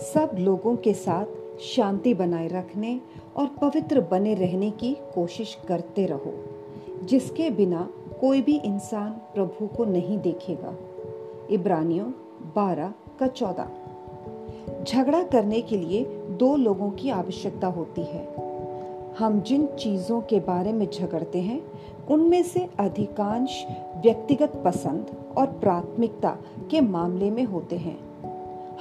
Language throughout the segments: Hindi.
सब लोगों के साथ शांति बनाए रखने और पवित्र बने रहने की कोशिश करते रहो, जिसके बिना कोई भी इंसान प्रभु को नहीं देखेगा। इब्रानियों बारह का चौदह। झगड़ा करने के लिए दो लोगों की आवश्यकता होती है। हम जिन चीज़ों के बारे में झगड़ते हैं, उनमें से अधिकांश व्यक्तिगत पसंद और प्राथमिकता के मामले में होते हैं।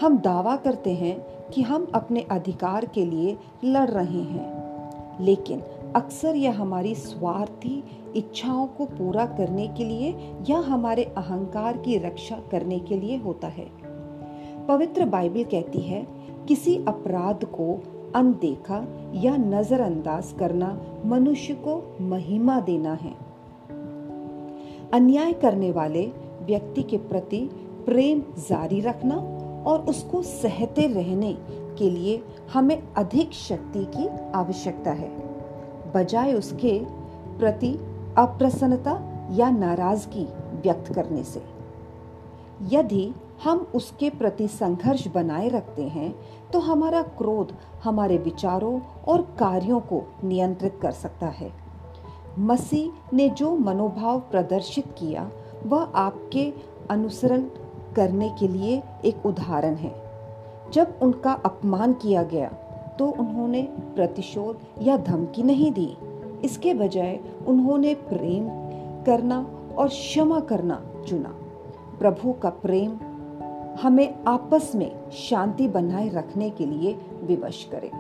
हम दावा करते हैं कि हम अपने अधिकार के लिए लड़ रहे हैं। लेकिन अक्सर यह हमारी स्वार्थी इच्छाओं को पूरा करने के लिए या हमारे अहंकार की रक्षा करने के लिए होता है। पवित्र बाइबल कहती है, किसी अपराध को अनदेखा या नजरअंदाज करना मनुष्य को महिमा देना है। अन्याय करने वाले व्यक्ति के प्रति प्रेम जारी रखना और उसको सहते रहने के लिए हमें अधिक शक्ति की आवश्यकता है। बजाय उसके प्रति अप्रसन्नता या नाराज़गी व्यक्त करने से। यदि हम उसके प्रति संघर्ष बनाए रखते हैं तो हमारा क्रोध हमारे विचारों और कार्यों को नियंत्रित कर सकता है। मसीह ने जो मनोभाव प्रदर्शित किया, वह आपके अनुसरण करने के लिए एक उदाहरण है। जब उनका अपमान किया गया तो उन्होंने प्रतिशोध या धमकी नहीं दी। इसके बजाय उन्होंने प्रेम करना और क्षमा करना चुना। प्रभु का प्रेम हमें आपस में शांति बनाए रखने के लिए विवश करें।